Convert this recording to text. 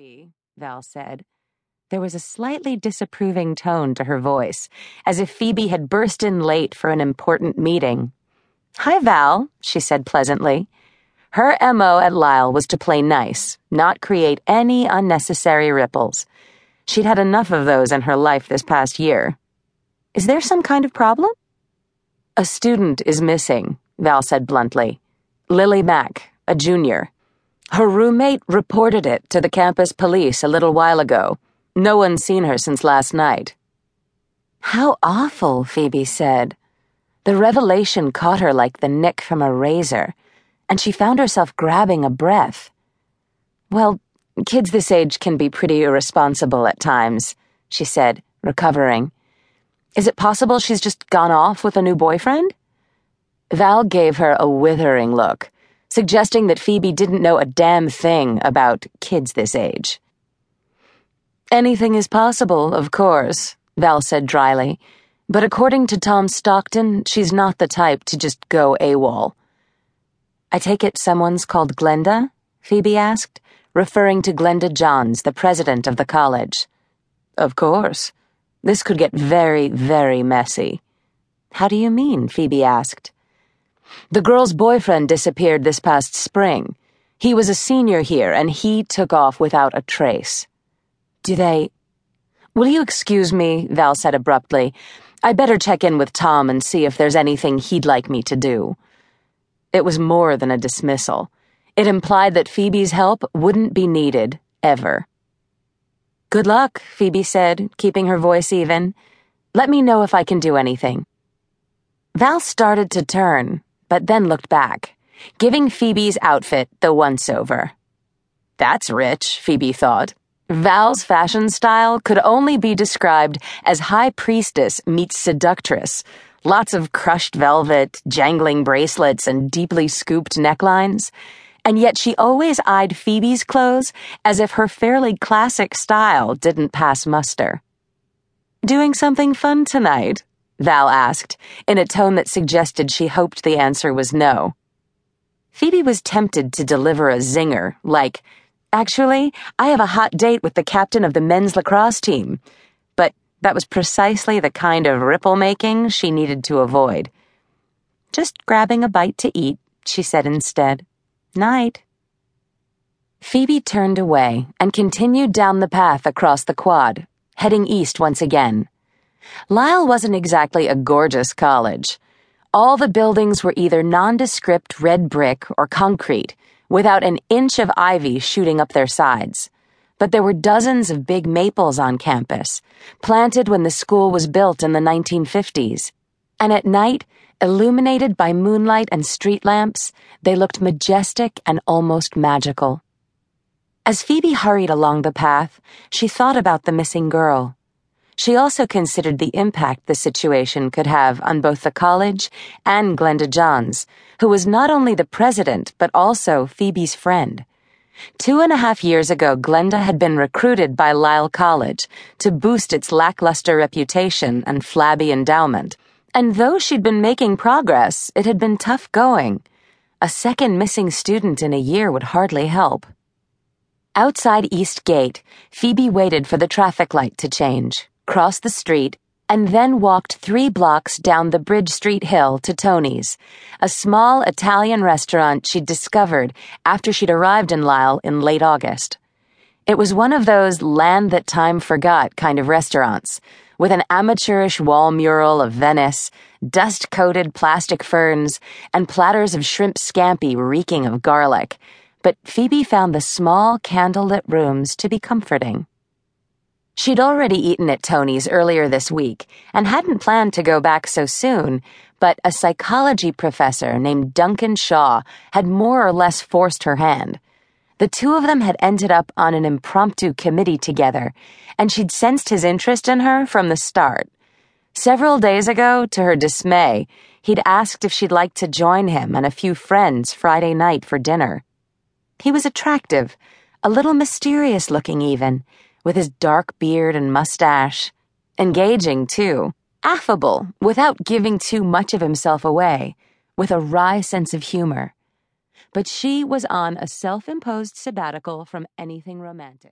Phoebe, Val said. There was a slightly disapproving tone to her voice, as if Phoebe had burst in late for an important meeting. Hi, Val, she said pleasantly. Her MO at Lyle was to play nice, not create any unnecessary ripples. She'd had enough of those in her life this past year. Is there some kind of problem? A student is missing, Val said bluntly. Lily Mack, a junior. Her roommate reported it to the campus police a little while ago. No one's seen her since last night. How awful, Phoebe said. The revelation caught her like the nick from a razor, and she found herself grabbing a breath. Well, kids this age can be pretty irresponsible at times, she said, recovering. Is it possible she's just gone off with a new boyfriend? Val gave her a withering look suggesting that Phoebe didn't know a damn thing about kids this age. Anything is possible, of course, Val said dryly, but according to Tom Stockton, she's not the type to just go AWOL. I take it someone's called Glenda? Phoebe asked, referring to Glenda Johns, the president of the college. Of course. This could get very, very messy. How do you mean? Phoebe asked. The girl's boyfriend disappeared this past spring. He was a senior here, and he took off without a trace. Do they. Will you excuse me? Val said abruptly. I better check in with Tom and see if there's anything he'd like me to do. It was more than a dismissal. It implied that Phoebe's help wouldn't be needed, ever. Good luck, Phoebe said, keeping her voice even. Let me know if I can do anything. Val started to turn, but then looked back, giving Phoebe's outfit the once over. That's rich, Phoebe thought. Val's fashion style could only be described as high priestess meets seductress. Lots of crushed velvet, jangling bracelets, and deeply scooped necklines. And yet she always eyed Phoebe's clothes as if her fairly classic style didn't pass muster. Doing something fun tonight? Val asked, in a tone that suggested she hoped the answer was no. Phoebe was tempted to deliver a zinger, like, Actually, I have a hot date with the captain of the men's lacrosse team. But that was precisely the kind of ripple making she needed to avoid. Just grabbing a bite to eat, she said instead. Night. Phoebe turned away and continued down the path across the quad, heading east once again. Lyle wasn't exactly a gorgeous college. All the buildings were either nondescript red brick or concrete, without an inch of ivy shooting up their sides. But there were dozens of big maples on campus, planted when the school was built in the 1950s. And at night, illuminated by moonlight and street lamps, they looked majestic and almost magical. As Phoebe hurried along the path, she thought about the missing girl. She also considered the impact the situation could have on both the college and Glenda Johns, who was not only the president, but also Phoebe's friend. Two and a half years ago, Glenda had been recruited by Lyle College to boost its lackluster reputation and flabby endowment. And though she'd been making progress, it had been tough going. A second missing student in a year would hardly help. Outside East Gate, Phoebe waited for the traffic light to change crossed the street, and then walked three blocks down the Bridge Street Hill to Tony's, a small Italian restaurant she'd discovered after she'd arrived in Lyle in late August. It was one of those land that time forgot kind of restaurants, with an amateurish wall mural of Venice, dust coated plastic ferns, and platters of shrimp scampi reeking of garlic. But Phoebe found the small candlelit rooms to be comforting. She'd already eaten at Tony's earlier this week and hadn't planned to go back so soon, but a psychology professor named Duncan Shaw had more or less forced her hand. The two of them had ended up on an impromptu committee together, and she'd sensed his interest in her from the start. Several days ago, to her dismay, he'd asked if she'd like to join him and a few friends Friday night for dinner. He was attractive, a little mysterious looking even with his dark beard and mustache. Engaging, too. Affable, without giving too much of himself away, with a wry sense of humor. But she was on a self imposed sabbatical from anything romantic.